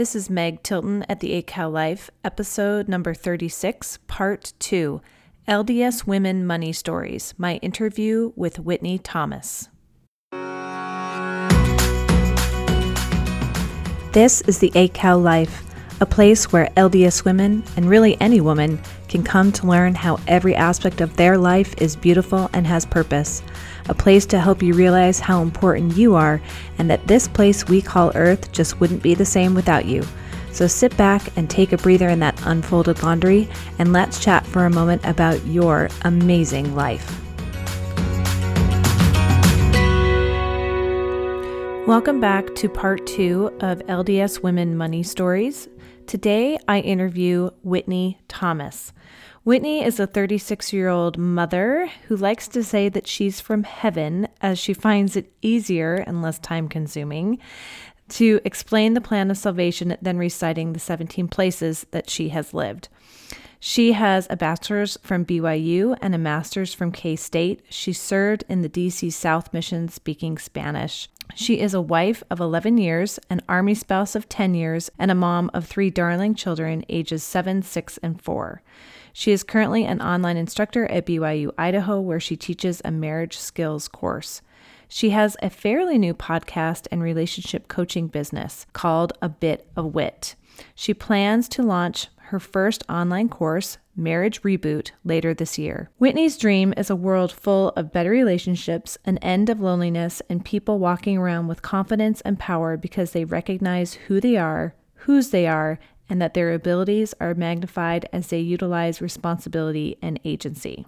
This is Meg Tilton at the 8 Cal Life, episode number 36, part 2 LDS Women Money Stories, my interview with Whitney Thomas. This is the 8 Cal Life, a place where LDS women, and really any woman, can come to learn how every aspect of their life is beautiful and has purpose a place to help you realize how important you are and that this place we call Earth just wouldn't be the same without you. So sit back and take a breather in that unfolded laundry, and let's chat for a moment about your amazing life. Welcome back to part two of LDS Women Money Stories. Today I interview Whitney Thomas. Whitney is a 36 year old mother who likes to say that she's from heaven as she finds it easier and less time consuming to explain the plan of salvation than reciting the 17 places that she has lived. She has a bachelor's from BYU and a master's from K State. She served in the DC South Mission speaking Spanish. She is a wife of 11 years, an Army spouse of 10 years, and a mom of three darling children ages 7, 6, and 4. She is currently an online instructor at BYU Idaho, where she teaches a marriage skills course. She has a fairly new podcast and relationship coaching business called A Bit of Wit. She plans to launch her first online course, Marriage Reboot, later this year. Whitney's dream is a world full of better relationships, an end of loneliness, and people walking around with confidence and power because they recognize who they are, whose they are, and that their abilities are magnified as they utilize responsibility and agency.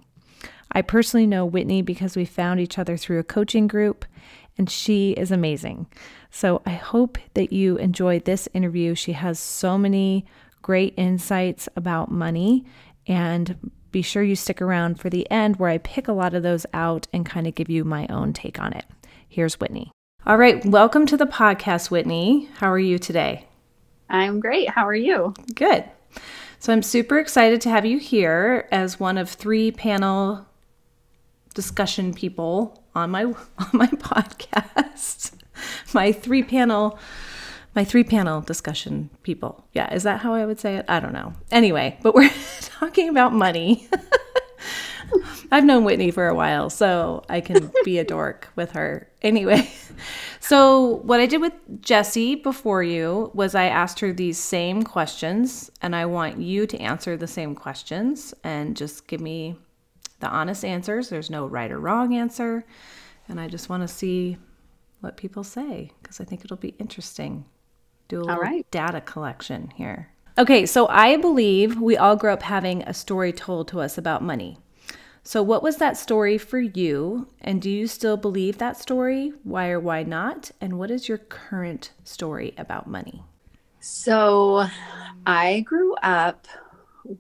I personally know Whitney because we found each other through a coaching group, and she is amazing. So I hope that you enjoyed this interview. She has so many great insights about money, and be sure you stick around for the end where I pick a lot of those out and kind of give you my own take on it. Here's Whitney. All right, welcome to the podcast, Whitney. How are you today? I'm great. How are you? Good. So I'm super excited to have you here as one of three panel discussion people on my on my podcast. my three panel my three panel discussion people. Yeah, is that how I would say it? I don't know. Anyway, but we're talking about money. I've known Whitney for a while, so I can be a dork with her. Anyway, so what I did with Jessie before you was I asked her these same questions, and I want you to answer the same questions and just give me the honest answers. There's no right or wrong answer. And I just want to see what people say because I think it'll be interesting. Do a little right. data collection here. Okay, so I believe we all grew up having a story told to us about money. So, what was that story for you? And do you still believe that story? Why or why not? And what is your current story about money? So, I grew up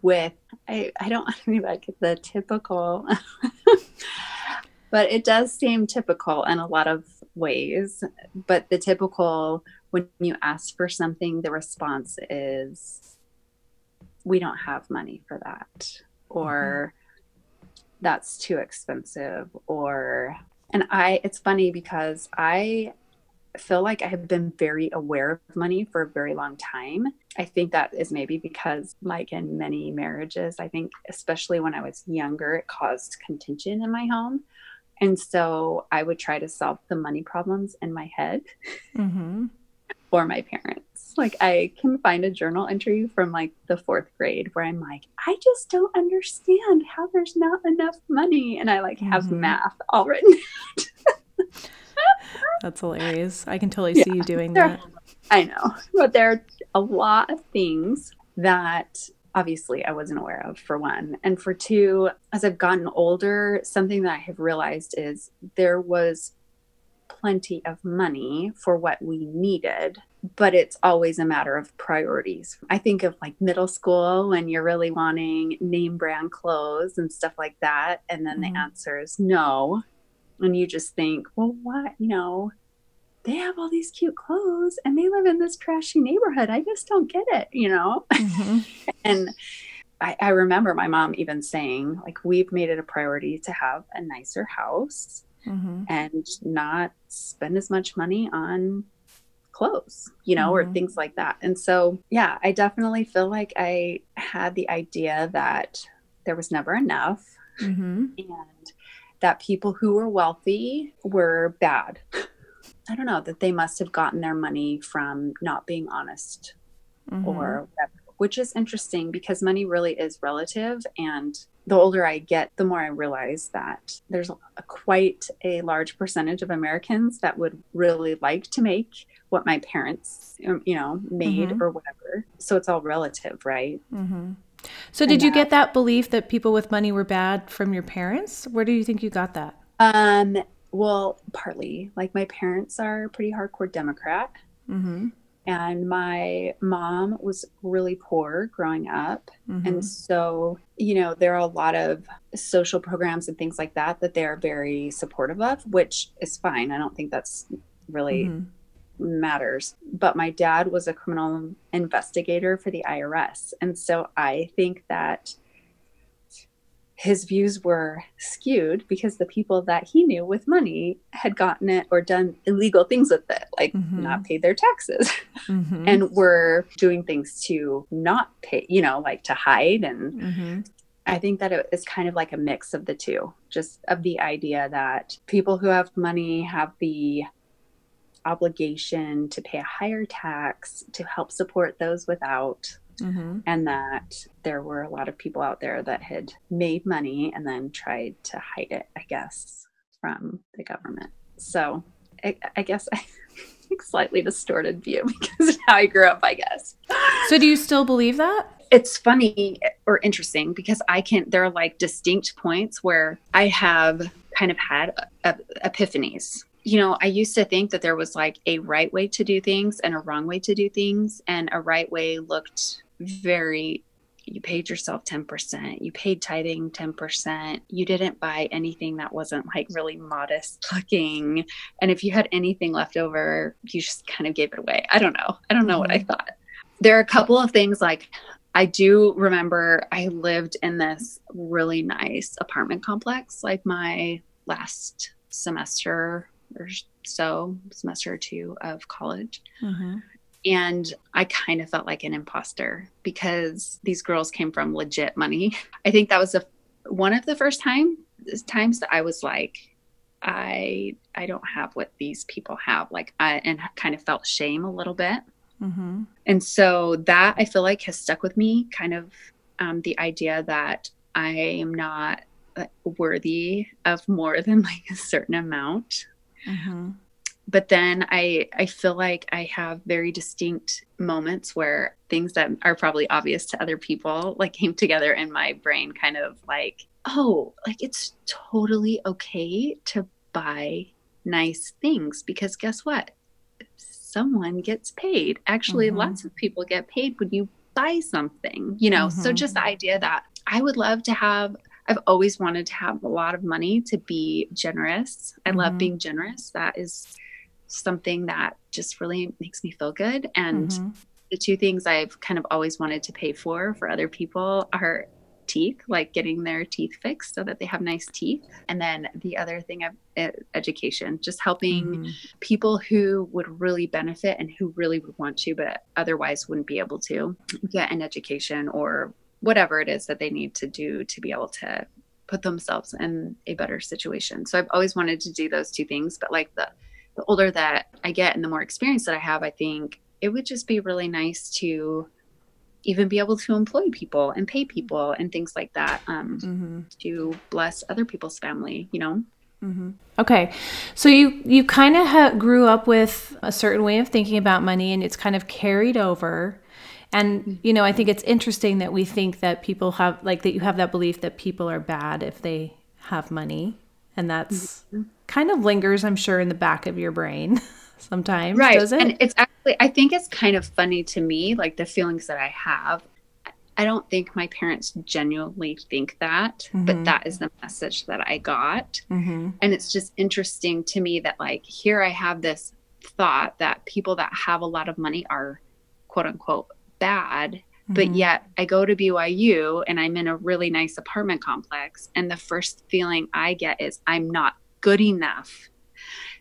with, I, I don't want to be like the typical, but it does seem typical in a lot of ways. But the typical, when you ask for something, the response is, we don't have money for that. Or, mm-hmm that's too expensive or and i it's funny because i feel like i have been very aware of money for a very long time i think that is maybe because like in many marriages i think especially when i was younger it caused contention in my home and so i would try to solve the money problems in my head mm-hmm. For my parents like I can find a journal entry from like the fourth grade where I'm like, I just don't understand how there's not enough money. And I like have mm-hmm. math all written That's hilarious. I can totally see yeah, you doing that. I know. But there are a lot of things that obviously I wasn't aware of, for one. And for two, as I've gotten older, something that I have realized is there was plenty of money for what we needed, but it's always a matter of priorities. I think of like middle school when you're really wanting name brand clothes and stuff like that. And then mm-hmm. the answer is no. And you just think, well, what? You know, they have all these cute clothes and they live in this trashy neighborhood. I just don't get it, you know? Mm-hmm. and I, I remember my mom even saying, like, we've made it a priority to have a nicer house mm-hmm. and not spend as much money on clothes, you know, Mhm. or things like that. And so, yeah, I definitely feel like I had the idea that there was never enough Mm-hmm. and that people who were wealthy were bad. I don't know, that they must have gotten their money from not being honest Mm-hmm. or whatever, which is interesting because money really is relative. And the older I get, the more I realize that there's a, quite a large percentage of Americans that would really like to make what my parents, um, you know, made Mhm. or whatever. So it's all relative, right? Mm-hmm. So, And did you that- get that belief that people with money were bad from your parents? Where do you think you got that? Um, well, partly like my parents are pretty hardcore Democrat. Mm-hmm. And my mom was really poor growing up. Mm-hmm. And so, you know, there are a lot of social programs and things like that that they're very supportive of, which is fine. I don't think that's really Mhm. matters. But my dad was a criminal investigator for the IRS. And so I think that his views were skewed because the people that he knew with money had gotten it or done illegal things with it, like Mhm. not paid their taxes Mhm. and were doing things to not pay, you know, like to hide. And Mhm. I think that it is kind of like a mix of the two, just of the idea that people who have money have the obligation to pay a higher tax to help support those without, Mhm. and that there were a lot of people out there that had made money and then tried to hide it, I guess, from the government. So I, I guess I slightly distorted view because of how I grew up, I guess. So, do you still believe that? it's funny or interesting because I can, there are like distinct points where I have kind of had uh, epiphanies. You know, I used to think that there was like a right way to do things and a wrong way to do things. And a right way looked very, you paid yourself 10%, you paid tithing 10%, you didn't buy anything that wasn't like really modest looking. And if you had anything left over, you just kind of gave it away. I don't know. I don't know what I Mhm. thought. There are a couple of things like I do remember I lived in this really nice apartment complex like my last semester or so, semester or two of college. Mm-hmm. And I kind of felt like an imposter because these girls came from legit money. I think that was the one of the first time times that I was like, I I don't have what these people have. Like I and kind of felt shame a little bit. Mm-hmm. And so that I feel like has stuck with me kind of um, the idea that I am not uh, worthy of more than like a certain amount. Mm-hmm. But then I I feel like I have very distinct moments where things that are probably obvious to other people like came together in my brain kind of like oh like it's totally okay to buy nice things because guess what someone gets paid. Actually, Mhm. lots of people get paid when you buy something, you know? So Mhm. just the idea that I would love to have, I've always wanted to have a lot of money to be generous. I love Mhm. being generous. That is something that just really makes me feel good. And Mm-hmm. the two things I've kind of always wanted to pay for for other people are teeth, like getting their teeth fixed so that they have nice teeth. And then the other thing uh, education, just helping Mm-hmm. people who would really benefit and who really would want to, but otherwise wouldn't be able to get an education or whatever it is that they need to do to be able to put themselves in a better situation. So I've always wanted to do those two things, but like the the older that I get and the more experience that I have, I think it would just be really nice to even be able to employ people and pay people and things like that um, Mm-hmm. to bless other people's family, you know? Mm-hmm. Okay, so you you kind of ha- grew up with a certain way of thinking about money, and it's kind of carried over. And you know, I think it's interesting that we think that people have like that you have that belief that people are bad if they have money, and that's kind of lingers, I'm sure, in the back of your brain sometimes. right Does it? and it's actually i think it's kind of funny to me like the feelings that i have i don't think my parents genuinely think that Mhm. but that is the message that i got mm-hmm. and it's just interesting to me that like here i have this thought that people that have a lot of money are quote unquote bad but Mhm. yet i go to byu and i'm in a really nice apartment complex and the first feeling i get is i'm not good enough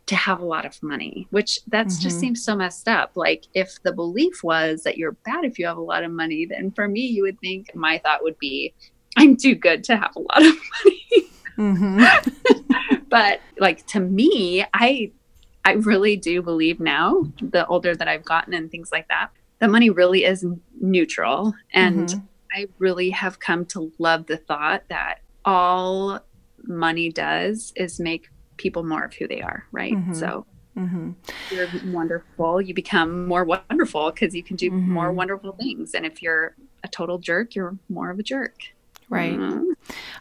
to have a lot of money, which that's mm-hmm. just seems so messed up. Like if the belief was that you're bad if you have a lot of money, then for me, you would think my thought would be, I'm too good to have a lot of money. Mm-hmm. but like to me, I I really do believe now, the older that I've gotten and things like that, that money really is neutral. And mm-hmm. I really have come to love the thought that all money does is make people more of who they are, right? Mm-hmm. So mm-hmm. you're wonderful. You become more wonderful because you can do mm-hmm. more wonderful things. And if you're a total jerk, you're more of a jerk. Right. Mm-hmm.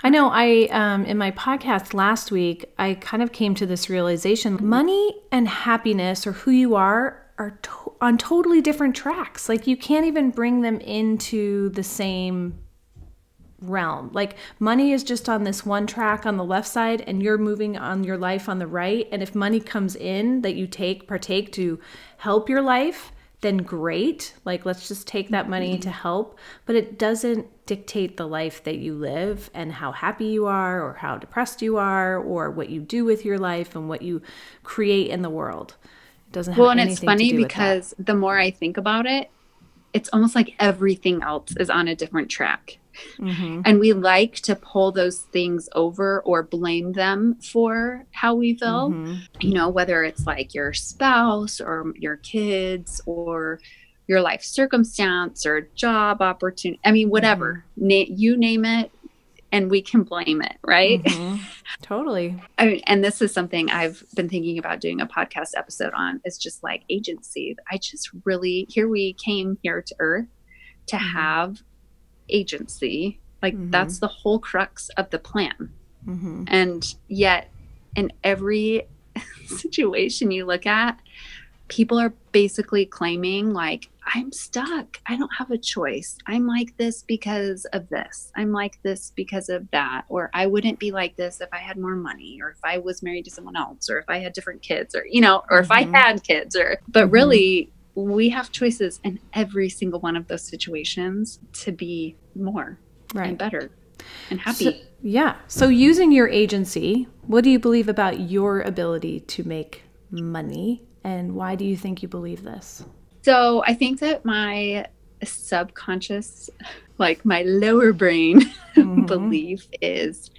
I know I um in my podcast last week I kind of came to this realization money and happiness or who you are are to- on totally different tracks. Like you can't even bring them into the same realm. Like money is just on this one track on the left side and you're moving on your life on the right and if money comes in that you take partake to help your life, then great. Like let's just take that money mm-hmm. to help, but it doesn't dictate the life that you live and how happy you are or how depressed you are or what you do with your life and what you create in the world. It doesn't have Well, and it's funny because the more I think about it, it's almost like everything else is on a different track. Mm-hmm. And we like to pull those things over or blame them for how we feel. Mm-hmm. You know, whether it's like your spouse or your kids or your life circumstance or job opportunity. I mean, whatever. Mm-hmm. Na- you name it, and we can blame it, right? Mm-hmm. Totally. I mean, and this is something I've been thinking about doing a podcast episode on. It's just like agency. I just really, here we came here to Earth to mm-hmm. have agency. Like mm-hmm. that's the whole crux of the plan. Mm-hmm. And yet, in every situation you look at, people are basically claiming, like, I'm stuck. I don't have a choice. I'm like this because of this. I'm like this because of that. Or I wouldn't be like this if I had more money or if I was married to someone else or if I had different kids or, you know, or mm-hmm. if I mm-hmm. had kids or, but mm-hmm. really, we have choices in every single one of those situations to be more right. and better and happy. So, yeah. So, using your agency, what do you believe about your ability to make money? And why do you think you believe this? So, I think that my subconscious, like my lower brain mm-hmm. belief is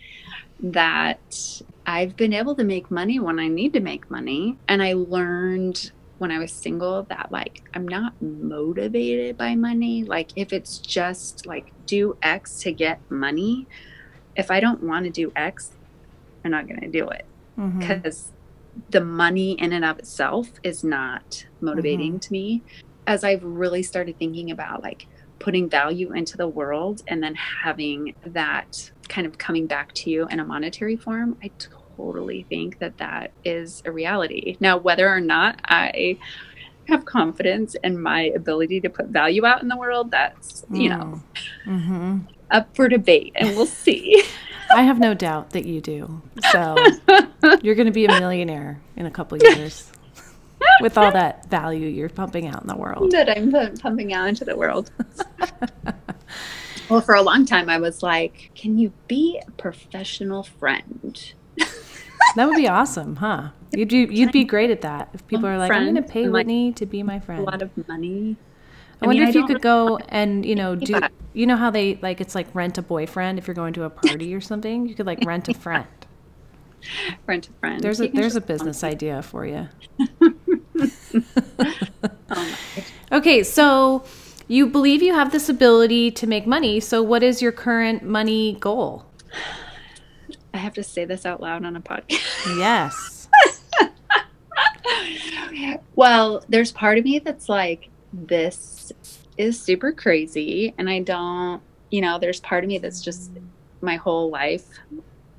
that I've been able to make money when I need to make money. And I learned when I was single that like I'm not motivated by money. Like if it's just like do X to get money, if I don't want to do X, I'm not going to do it because mm-hmm. The money in and of itself is not motivating mm-hmm. to me. As I've really started thinking about like putting value into the world and then having that kind of coming back to you in a monetary form, I totally think that that is a reality. Now, whether or not I have confidence in my ability to put value out in the world, that's, you know, mm-hmm. up for debate and we'll see. I have no doubt that you do. So you're going to be a millionaire in a couple years with all that value you're pumping out in the world. That I'm pumping out into the world. well, for a long time, I was like, can you be a professional friend? that would be awesome, huh? You'd be, you'd be great at that. If people are like, I'm going to pay Whitney like, to be my friend. A lot of money. I, I wonder mean, if I you could go and you know do you know how they like it's like rent a boyfriend if you're going to a party or something you could like rent a friend. rent a friend. There's a there's a business idea for you. oh okay, so you believe you have this ability to make money. So what is your current money goal? I have to say this out loud on a podcast. Yes. well, there's part of me that's like, this is super crazy. And I don't, you know, there's part of me that's just my whole life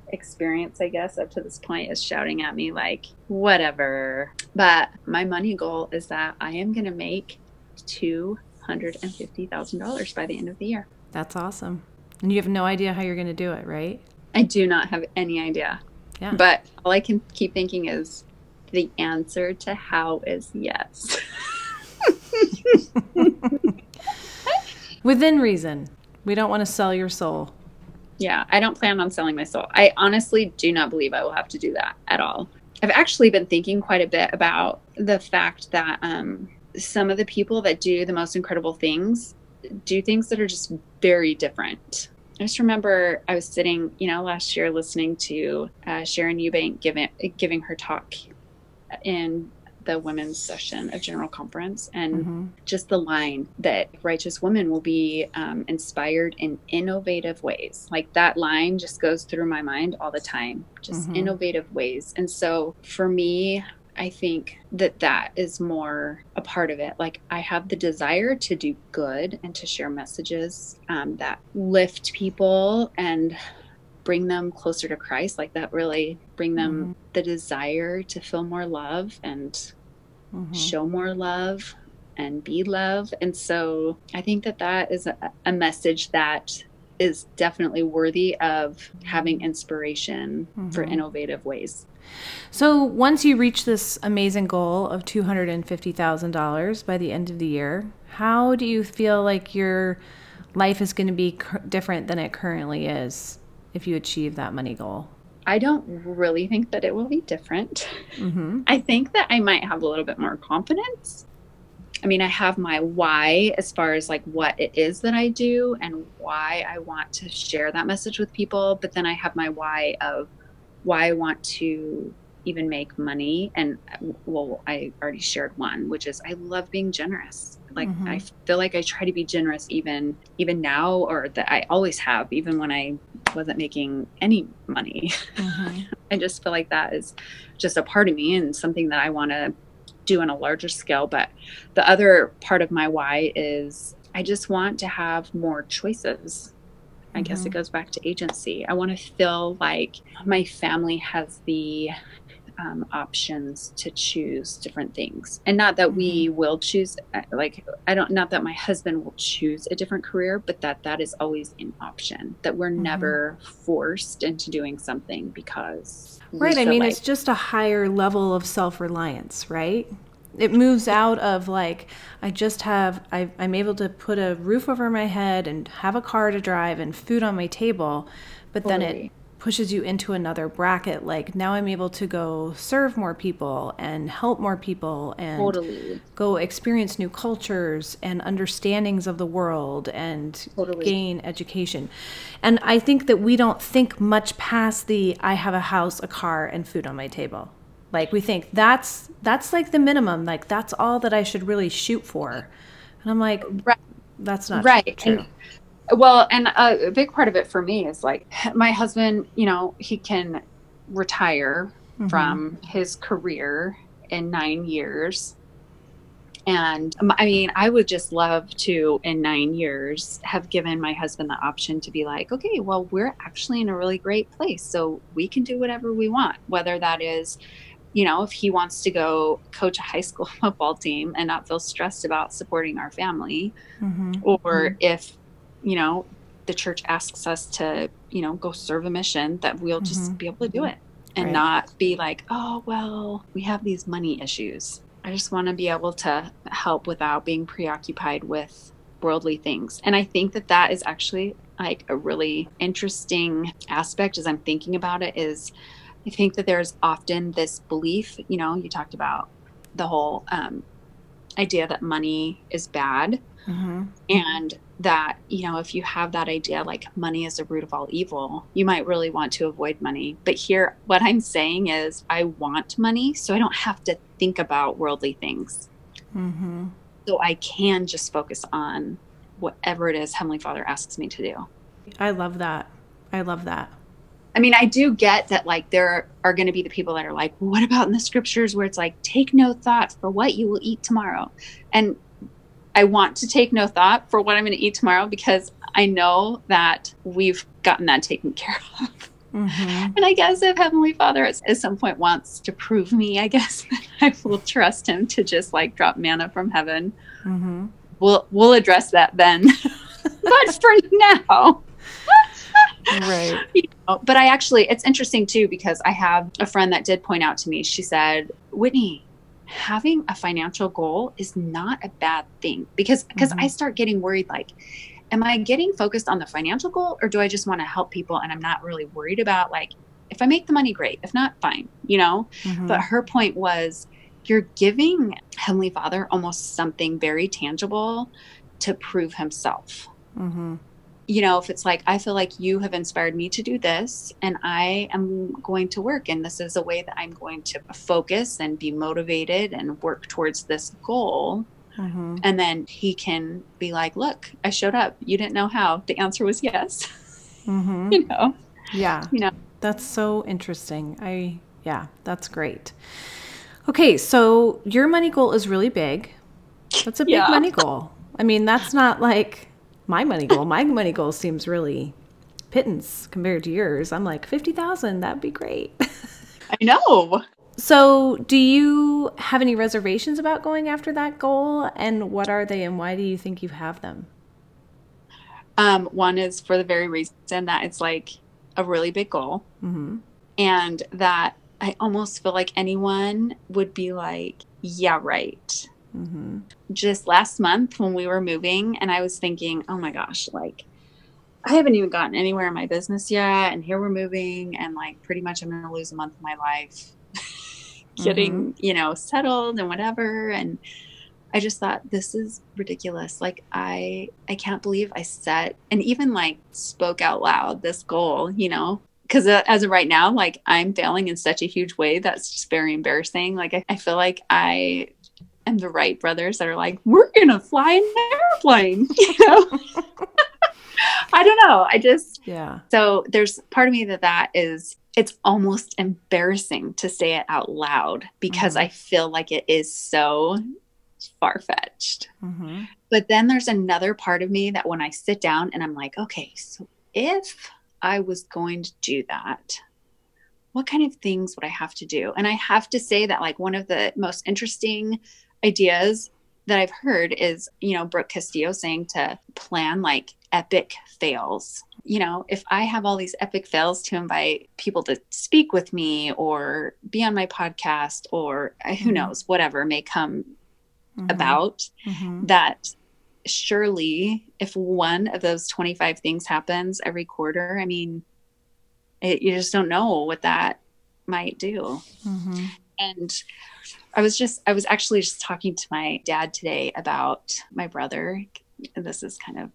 experience, I guess, up to this point is shouting at me, like, whatever. But my money goal is that I am going to make $250,000 by the end of the year. That's awesome. And you have no idea how you're going to do it, right? I do not have any idea. Yeah. But all I can keep thinking is the answer to how is yes. Within reason. We don't want to sell your soul. Yeah, I don't plan on selling my soul. I honestly do not believe I will have to do that at all. I've actually been thinking quite a bit about the fact that um, some of the people that do the most incredible things do things that are just very different. I just remember I was sitting, you know, last year listening to uh, Sharon Eubank giving giving her talk in the women's session of General Conference, and mm-hmm. just the line that righteous women will be um, inspired in innovative ways. Like that line just goes through my mind all the time, just mm-hmm. innovative ways. And so for me, I think that that is more a part of it. Like, I have the desire to do good and to share messages um, that lift people and bring them closer to Christ, like that really bring them mm-hmm. the desire to feel more love and mm-hmm. show more love and be love. And so I think that that is a, a message that is definitely worthy of having inspiration mm-hmm. for innovative ways. So once you reach this amazing goal of $250,000 by the end of the year, how do you feel like your life is going to be different than it currently is if you achieve that money goal? I don't really think that it will be different. Mm-hmm. I think that I might have a little bit more confidence. I mean, I have my why as far as like what it is that I do and why I want to share that message with people. But then I have my why of why I want to even make money. And well, I already shared one, which is I love being generous. Like mm-hmm. I feel like I try to be generous even even now, or that I always have, even when I wasn't making any money. Mm-hmm. I just feel like that is just a part of me and something that I want to do on a larger scale. But the other part of my why is I just want to have more choices I mm-hmm. guess it mm-hmm. goes back to agency. I want to feel like my family has the um, options to choose different things and not that we mm-hmm. will choose uh, like i don't not that my husband will choose a different career but that that is always an option that we're mm-hmm. never forced into doing something because right i mean like- it's just a higher level of self-reliance right it moves out of like i just have I, i'm able to put a roof over my head and have a car to drive and food on my table but totally. then it pushes you into another bracket like now i'm able to go serve more people and help more people and totally. go experience new cultures and understandings of the world and totally. gain education and i think that we don't think much past the i have a house a car and food on my table like we think that's that's like the minimum. Like that's all that I should really shoot for. And I'm like, right. that's not right. True. And, well, and a, a big part of it for me is like my husband. You know, he can retire mm-hmm. from his career in nine years. And um, I mean, I would just love to, in nine years, have given my husband the option to be like, okay, well, we're actually in a really great place. So we can do whatever we want, whether that is you know, if he wants to go coach a high school football team and not feel stressed about supporting our family, mm-hmm. or mm-hmm. if, you know, the church asks us to, you know, go serve a mission, that we'll mm-hmm. just be able to do it and right. not be like, oh, well, we have these money issues. I just want to be able to help without being preoccupied with worldly things. And I think that that is actually like a really interesting aspect as I'm thinking about it is I think that there's often this belief, you know, you talked about the whole um, idea that money is bad. Mm-hmm. And that, you know, if you have that idea like money is the root of all evil, you might really want to avoid money. But here, what I'm saying is, I want money so I don't have to think about worldly things. Mm-hmm. So I can just focus on whatever it is Heavenly Father asks me to do. I love that. I love that. I mean, I do get that like there are going to be the people that are like, well, what about in the scriptures where it's like, take no thought for what you will eat tomorrow? And I want to take no thought for what I'm going to eat tomorrow because I know that we've gotten that taken care of. Mm-hmm. And I guess if Heavenly Father at, at, some point wants to prove me, I guess that I will trust Him to just like drop manna from heaven. Mm-hmm. We'll we'll address that then. but for now, right. You know, but I actually, it's interesting too, because I have a friend that did point out to me, she said, Whitney, having a financial goal is not a bad thing because because mm-hmm. I start getting worried like am I getting focused on the financial goal or do I just want to help people and I'm not really worried about like if I make the money, great. If not, fine, you know? Mhm. But her point was you're giving Heavenly Father almost something very tangible to prove himself. Mhm. You know, if it's like, I feel like you have inspired me to do this and I am going to work, and this is a way that I'm going to focus and be motivated and work towards this goal. Mhm. And then he can be like, Look, I showed up. You didn't know how. The answer was yes. Mhm. you know, Yeah. you know, That's so interesting. I yeah, that's great. Okay, so your money goal is really big. That's a big Yeah. money goal. I mean, that's not like my money goal. My money goal seems really pittance compared to yours. I'm like 50,000, that'd be great. I know. so, do you have any reservations about going after that goal and what are they and why do you think you have them? Um, one is for the very reason that it's like a really big goal Mhm. and that I almost feel like anyone would be like, yeah, right. Mhm. Just last month when we were moving, and I was thinking, oh my gosh, like I haven't even gotten anywhere in my business yet. And here we're moving, and like pretty much I'm going to lose a month of my life getting, you know, settled and whatever. And I just thought this is ridiculous. Like I I can't believe I set and even like spoke out loud this goal, you know, because uh, as of right now, like I'm failing in such a huge way that's just very embarrassing. Like I, I feel like I am the Wright brothers that are like, we're gonna fly an airplane, you know. I don't know. I just Yeah. so there's part of me that that is it's almost embarrassing to say it out loud because Mhm. I feel like it is so far fetched. Mhm. But then there's another part of me that when I sit down and I'm like, okay, so if I was going to do that, what kind of things would I have to do? And I have to say that, like, one of the most interesting ideas that I've heard is, you know, Brooke Castillo saying to plan like epic fails. You know, if I have all these epic fails to invite people to speak with me or be on my podcast or uh, who Mhm. knows, whatever may come Mhm. about, Mhm. that surely if one of those 25 things happens every quarter, I mean, it, you just don't know what that might do. Mhm. And I was just, I was actually just talking to my dad today about my brother. This is kind of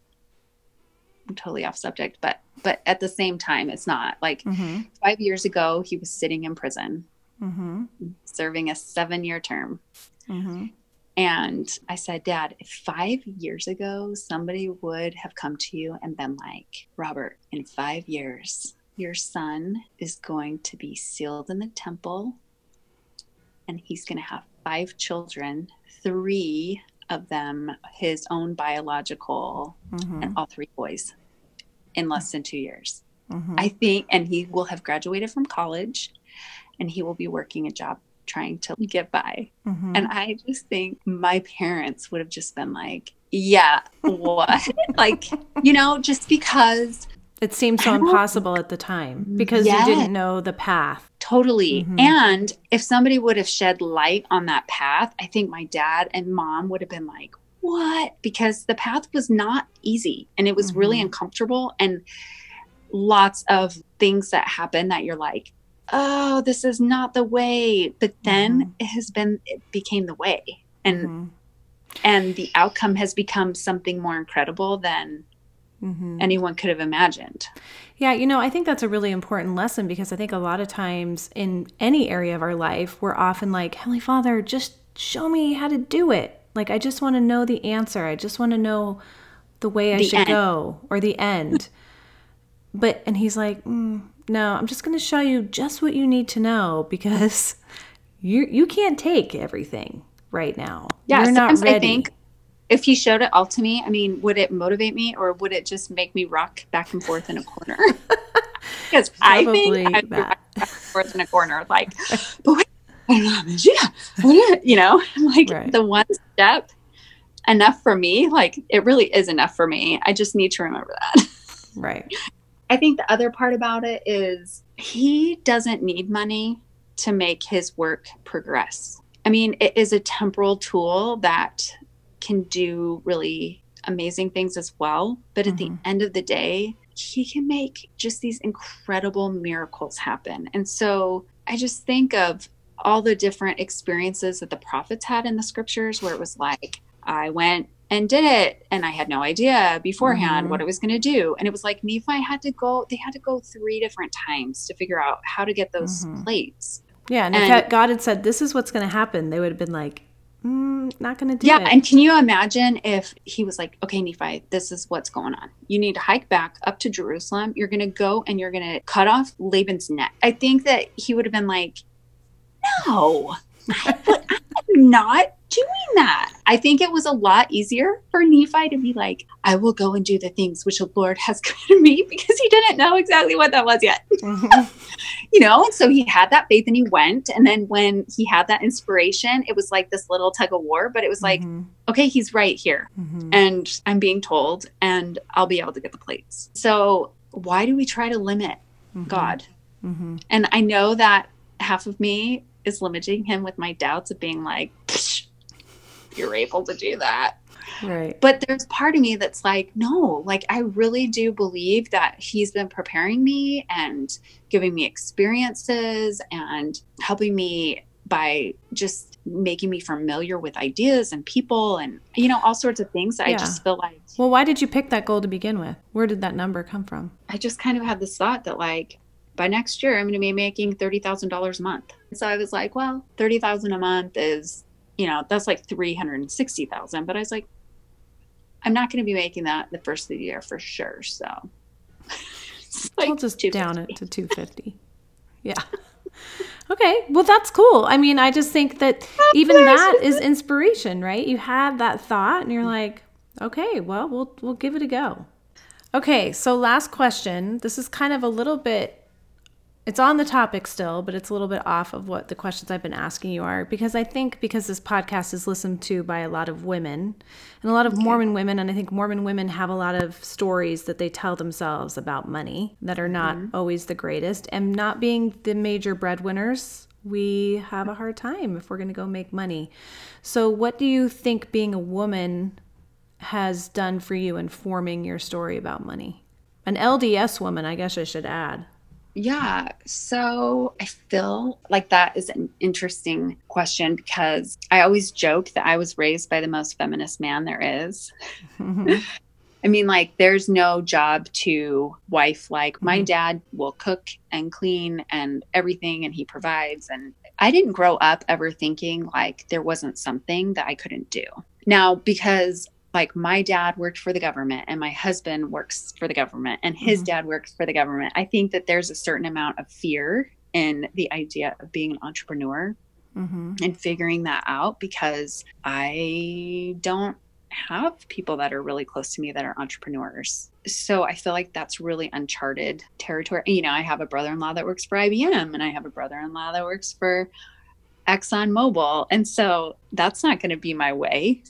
totally off subject, but, but at the same time, it's not like Mhm. five years ago, he was sitting in prison Mhm. serving a seven year term. Mhm. And I said, Dad, if five years ago somebody would have come to you and been like, Robert, in five years, your son is going to be sealed in the temple and he's going to have five children, three of them his own biological, Mhm. and all three boys in less than two years. Mhm. I think, and he will have graduated from college and he will be working a job trying to get by. Mhm. And I just think my parents would have just been like, yeah, what? like, you know, just because It seemed so impossible at the time because Yes. you didn't know the path. Totally. Mhm. And if somebody would have shed light on that path, I think my dad and mom would have been like, what? Because the path was not easy and it was really Mhm. uncomfortable and lots of things that happen that you're like, oh, this is not the way. But then Mhm. it has been, it became the way. And Mhm. and the outcome has become something more incredible than Mhm. anyone could have imagined. Yeah, you know, I think that's a really important lesson because I think a lot of times in any area of our life, we're often like, Heavenly Father, just show me how to do it. Like, I just want to know the answer. I just want to know the way I The should end. go or the end. but, and He's like, mm, no, I'm just going to show you just what you need to know because you you can't take everything right now. Yeah, You're not sometimes. I think if he showed it all to me, I mean, would it motivate me or would it just make me rock back and forth in a corner? because I Probably think I'd be that. back and forth in a corner, like, but wait, I don't know, yeah, what- you know, like Right. the one step enough for me, like it really is enough for me. I just need to remember that. right. I think the other part about it is he doesn't need money to make his work progress. I mean, it is a temporal tool that can do really amazing things as well. But at the end of the day, he can make just these incredible miracles happen. And so I just think of all the different experiences that the prophets had in the scriptures where it was like, I went and did it and I had no idea beforehand Mhm. what I was going to do. And it was like Nephi had to go, they had to go three different times to figure out how to get those Mhm. plates. Yeah, and, And- that- God had said, "This is what's going to happen," they would have been like, mm, "Not going to do it. yeah. it." And can you imagine if he was like, okay, Nephi, this is what's going on. You need to hike back up to Jerusalem. You're going to go and you're going to cut off Laban's neck. I think that he would have been like, no, I, I'm not doing that. I think it was a lot easier for Nephi to be like, I will go and do the things which the Lord has given me because he didn't know exactly what that was yet. Mhm. You know, and so he had that faith and he went. And then when he had that inspiration, it was like this little tug of war, but it was like, Mhm. okay, he's right here. Mhm. And I'm being told, and I'll be able to get the plates. So why do we try to limit Mhm. God? Mhm. And I know that half of me is limiting him with my doubts of being like, "Psh, you're able to do that. Right. But there's part of me that's like, no, like I really do believe that he's been preparing me and giving me experiences and helping me by just making me familiar with ideas and people and you know all sorts of things that Yeah. I just feel like Well, why did you pick that goal to begin with? Where did that number come from? I just kind of had this thought that like by next year I'm going to be making thirty thousand dollars a month. So I was like, well, thirty thousand a month is, you know, that's like three hundred and sixty thousand. But I was like, I'm not going to be making that the first of the year for sure. So like I'll just down it to 250. Yeah. Okay. Well, that's cool. I mean, I just think that even that is inspiration, right? You had that thought and you're like, okay, well, we'll we'll give it a go. Okay, so last question. This is kind of a little bit it's on the topic still, but it's a little bit off of what the questions I've been asking you are because I think because this podcast is listened to by a lot of women and a lot of Mormon women, and I think Mormon women have a lot of stories that they tell themselves about money that are not mm-hmm. always the greatest. And not being the major breadwinners, we have a hard time if we're going to go make money. So, what do you think being a woman has done for you in forming your story about money? An LDS woman, I guess I should add. Yeah. So I feel like that is an interesting question because I always joke that I was raised by the most feminist man there is. I mean, like, there's no job to wife. Like, my Mhm. dad will cook and clean and everything, and he provides. And I didn't grow up ever thinking like there wasn't something that I couldn't do. Now, because like my dad worked for the government and my husband works for the government and his Mhm. dad works for the government, I think that there's a certain amount of fear in the idea of being an entrepreneur hmm and figuring that out because I don't have people that are really close to me that are entrepreneurs. So I feel like that's really uncharted territory. You know, I have a brother in law that works for IBM and I have a brother in law that works for ExxonMobil. And so that's not going to be my way.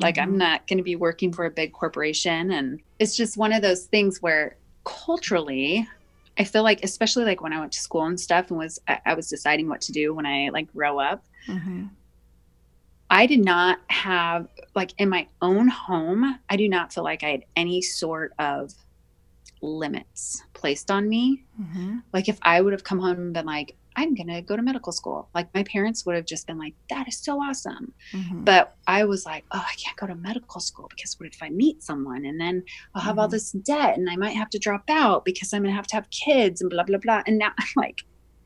Like, I'm Mhm. not going to be working for a big corporation. And it's just one of those things where culturally, I feel like, especially like when I went to school and stuff and was, I, I was deciding what to do when I like grow up, hmm I did not have, like in my own home, I do not feel like I had any sort of limits placed on me. hmm Like if I would have come home and been like, I'm going to go to medical school, like my parents would have just been like, that is so awesome. hmm But I was like, oh, I can't go to medical school because what if I meet someone and then I'll have all Mhm. this debt and I might have to drop out because I'm going to have to have kids and blah, blah, blah. And now I'm like,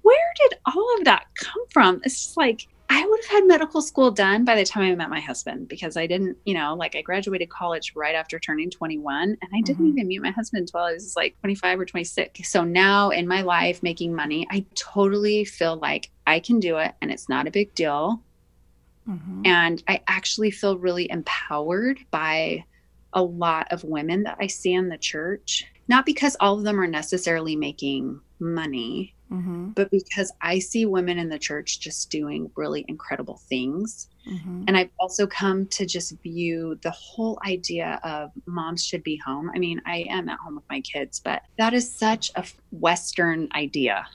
where did all of that come from? It's just like, I would have had medical school done by the time I met my husband because I didn't, you know, like I graduated college right after turning 21 and I didn't Mhm. even meet my husband until I was like 25 or 26. So now in my life making money, I totally feel like I can do it and it's not a big deal. hmm And I actually feel really empowered by a lot of women that I see in the church. Not because all of them are necessarily making money, hmm but because I see women in the church just doing really incredible things. hmm And I've also come to just view the whole idea of moms should be home. I mean, I am at home with my kids, but that is such a Western idea.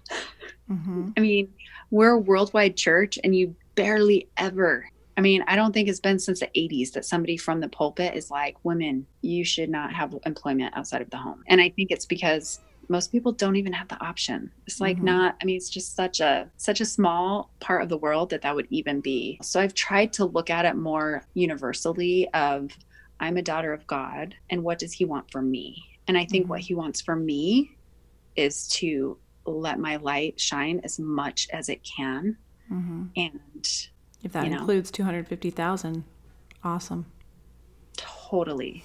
hmm I mean, we're a worldwide church and you barely ever, I mean, I don't think it's been since the 80s that somebody from the pulpit is like, women, you should not have employment outside of the home. And I think it's because most people don't even have the option. It's like mm-hmm. not i mean it's just such a such a small part of the world that that would even be. So i've tried to look at it more universally of i'm a daughter of god and what does he want for me? And i think mm-hmm. what he wants for me is to let my light shine as much as it can. Mm-hmm. and if that includes know, 250000 awesome. Totally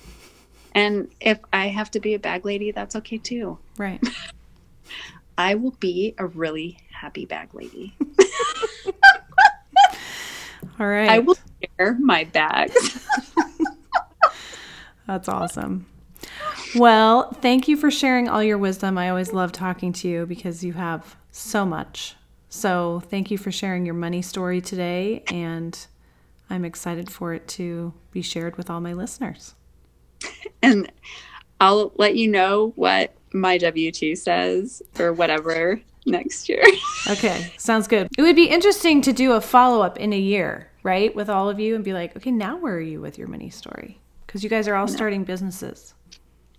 and if I have to be a bag lady, that's okay too. Right. I will be a really happy bag lady. All right. I will share my bags. that's awesome. Well, thank you for sharing all your wisdom. I always love talking to you because you have so much. So, thank you for sharing your money story today. And I'm excited for it to be shared with all my listeners. And I'll let you know what my W 2 says or whatever next year. okay, sounds good. It would be interesting to do a follow up in a year, right, with all of you and be like, okay, now where are you with your mini story? Because you guys are all starting businesses.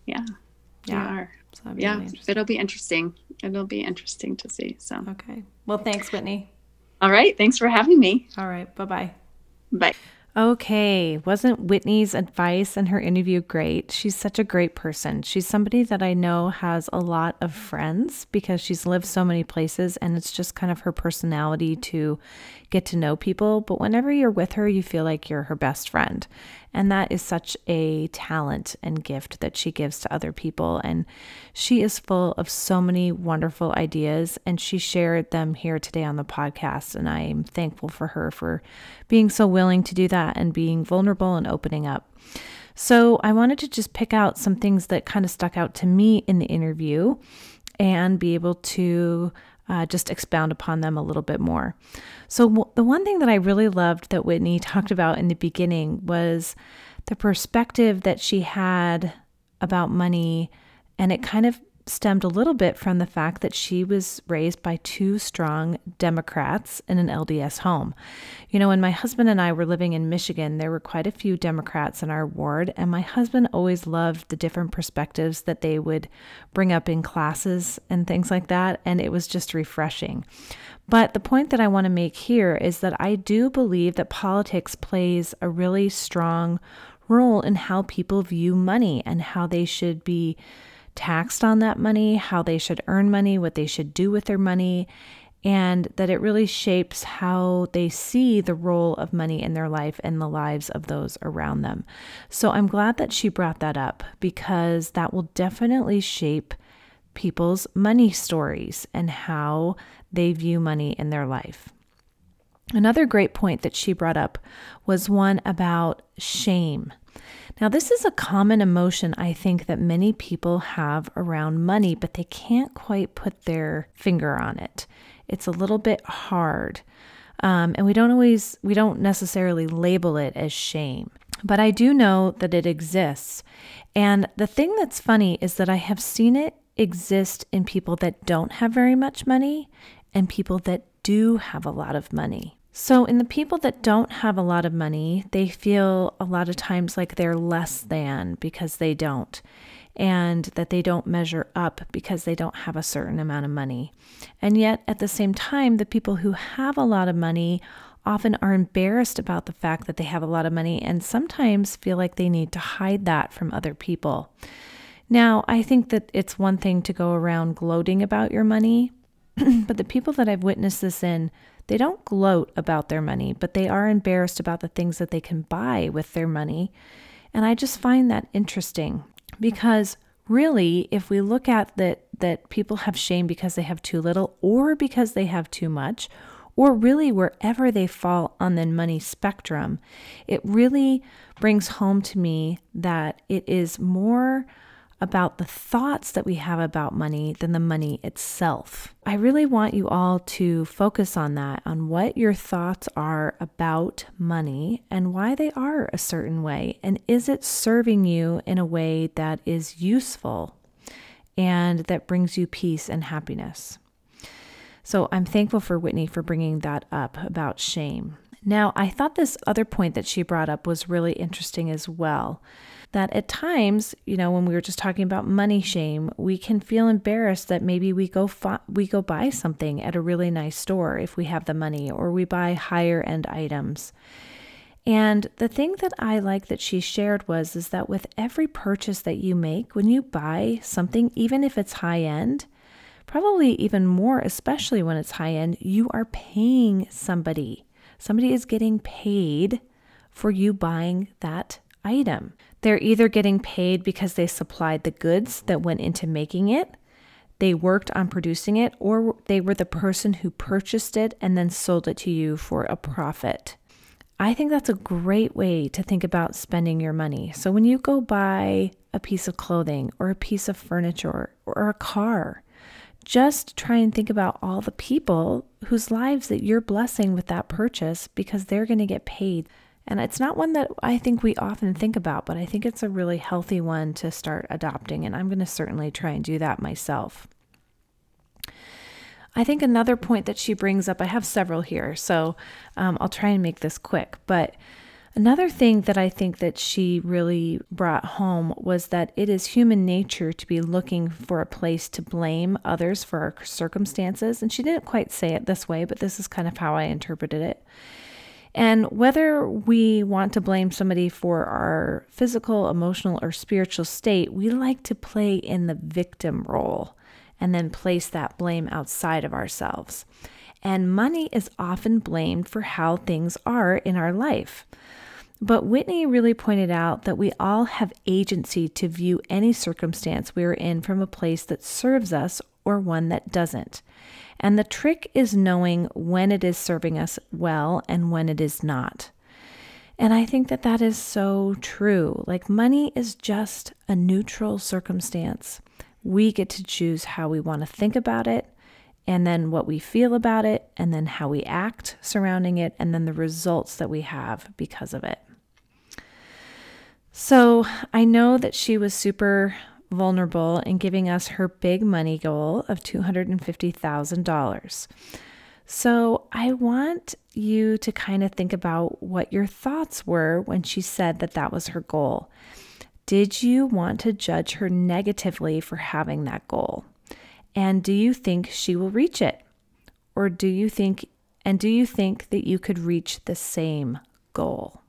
Yeah, yeah. So yeah, really it'll be interesting. It'll be interesting to see. So, okay. Well, thanks, Whitney. All right. Thanks for having me. All right. Bye bye bye. Okay, wasn't Whitney's advice and her interview great? She's such a great person. She's somebody that I know has a lot of friends because she's lived so many places and it's just kind of her personality to get to know people. But whenever you're with her, you feel like you're her best friend. And that is such a talent and gift that she gives to other people. And she is full of so many wonderful ideas. And she shared them here today on the podcast. And I am thankful for her for being so willing to do that and being vulnerable and opening up. So I wanted to just pick out some things that kind of stuck out to me in the interview and be able to uh, just expound upon them a little bit more. So, w- the one thing that I really loved that Whitney talked about in the beginning was the perspective that she had about money, and it kind of stemmed a little bit from the fact that she was raised by two strong Democrats in an LDS home. You know, when my husband and I were living in Michigan, there were quite a few Democrats in our ward, and my husband always loved the different perspectives that they would bring up in classes and things like that, and it was just refreshing. But the point that I want to make here is that I do believe that politics plays a really strong role in how people view money and how they should be taxed on that money, how they should earn money, what they should do with their money, and that it really shapes how they see the role of money in their life and the lives of those around them. So I'm glad that she brought that up because that will definitely shape people's money stories and how they view money in their life. Another great point that she brought up was one about shame. Now, this is a common emotion I think that many people have around money, but they can't quite put their finger on it. It's a little bit hard. Um, and we don't always, we don't necessarily label it as shame, but I do know that it exists. And the thing that's funny is that I have seen it exist in people that don't have very much money and people that do have a lot of money. So, in the people that don't have a lot of money, they feel a lot of times like they're less than because they don't, and that they don't measure up because they don't have a certain amount of money. And yet, at the same time, the people who have a lot of money often are embarrassed about the fact that they have a lot of money and sometimes feel like they need to hide that from other people. Now, I think that it's one thing to go around gloating about your money, but the people that I've witnessed this in, they don't gloat about their money, but they are embarrassed about the things that they can buy with their money. And I just find that interesting because really if we look at that that people have shame because they have too little or because they have too much or really wherever they fall on the money spectrum, it really brings home to me that it is more about the thoughts that we have about money than the money itself. I really want you all to focus on that, on what your thoughts are about money and why they are a certain way. And is it serving you in a way that is useful and that brings you peace and happiness? So I'm thankful for Whitney for bringing that up about shame. Now, I thought this other point that she brought up was really interesting as well. That at times, you know, when we were just talking about money shame, we can feel embarrassed that maybe we go we go buy something at a really nice store if we have the money, or we buy higher end items. And the thing that I like that she shared was is that with every purchase that you make, when you buy something, even if it's high end, probably even more, especially when it's high end, you are paying somebody. Somebody is getting paid for you buying that item. They're either getting paid because they supplied the goods that went into making it, they worked on producing it, or they were the person who purchased it and then sold it to you for a profit. I think that's a great way to think about spending your money. So when you go buy a piece of clothing or a piece of furniture or a car, just try and think about all the people whose lives that you're blessing with that purchase because they're going to get paid. And it's not one that I think we often think about, but I think it's a really healthy one to start adopting. And I'm going to certainly try and do that myself. I think another point that she brings up, I have several here, so um, I'll try and make this quick. But another thing that I think that she really brought home was that it is human nature to be looking for a place to blame others for our circumstances. And she didn't quite say it this way, but this is kind of how I interpreted it. And whether we want to blame somebody for our physical, emotional, or spiritual state, we like to play in the victim role and then place that blame outside of ourselves. And money is often blamed for how things are in our life. But Whitney really pointed out that we all have agency to view any circumstance we are in from a place that serves us or one that doesn't. And the trick is knowing when it is serving us well and when it is not. And I think that that is so true. Like, money is just a neutral circumstance. We get to choose how we want to think about it, and then what we feel about it, and then how we act surrounding it, and then the results that we have because of it. So I know that she was super vulnerable in giving us her big money goal of $250,000. So I want you to kind of think about what your thoughts were when she said that that was her goal. Did you want to judge her negatively for having that goal? And do you think she will reach it? Or do you think, and do you think that you could reach the same goal?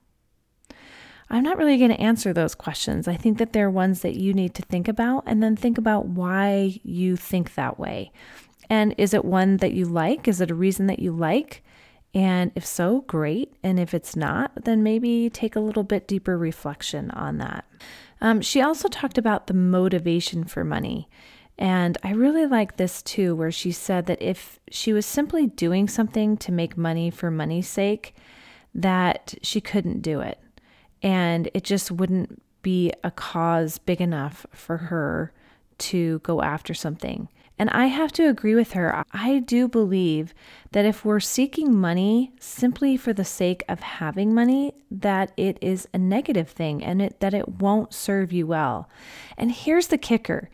I'm not really going to answer those questions. I think that they're ones that you need to think about and then think about why you think that way. And is it one that you like? Is it a reason that you like? And if so, great. And if it's not, then maybe take a little bit deeper reflection on that. Um, she also talked about the motivation for money. And I really like this too, where she said that if she was simply doing something to make money for money's sake, that she couldn't do it. And it just wouldn't be a cause big enough for her to go after something. And I have to agree with her. I do believe that if we're seeking money simply for the sake of having money, that it is a negative thing and it, that it won't serve you well. And here's the kicker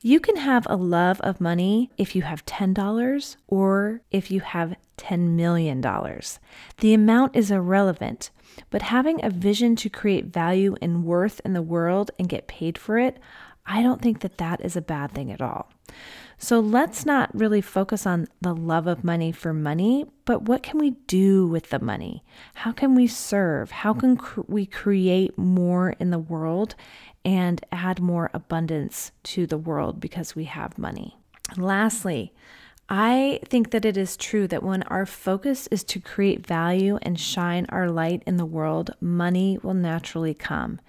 you can have a love of money if you have $10 or if you have $10 million. The amount is irrelevant, but having a vision to create value and worth in the world and get paid for it, I don't think that that is a bad thing at all. So let's not really focus on the love of money for money, but what can we do with the money? How can we serve? How can cr- we create more in the world and add more abundance to the world because we have money? lastly, I think that it is true that when our focus is to create value and shine our light in the world, money will naturally come.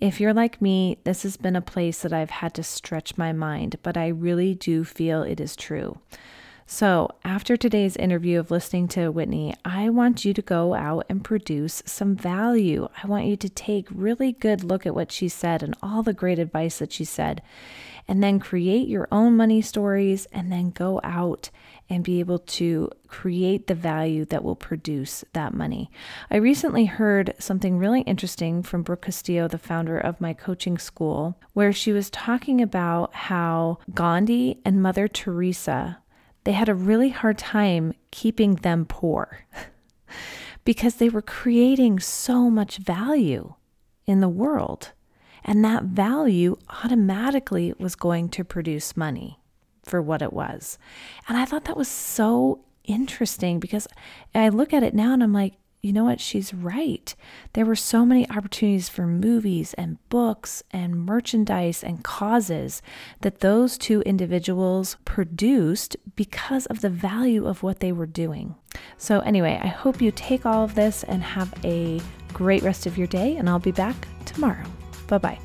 If you're like me, this has been a place that I've had to stretch my mind, but I really do feel it is true. So, after today's interview of listening to Whitney, I want you to go out and produce some value. I want you to take really good look at what she said and all the great advice that she said and then create your own money stories and then go out and be able to create the value that will produce that money. I recently heard something really interesting from Brooke Castillo, the founder of my coaching school, where she was talking about how Gandhi and Mother Teresa, they had a really hard time keeping them poor. because they were creating so much value in the world. And that value automatically was going to produce money for what it was. And I thought that was so interesting because I look at it now and I'm like, you know what? She's right. There were so many opportunities for movies and books and merchandise and causes that those two individuals produced because of the value of what they were doing. So, anyway, I hope you take all of this and have a great rest of your day, and I'll be back tomorrow. Bye bye.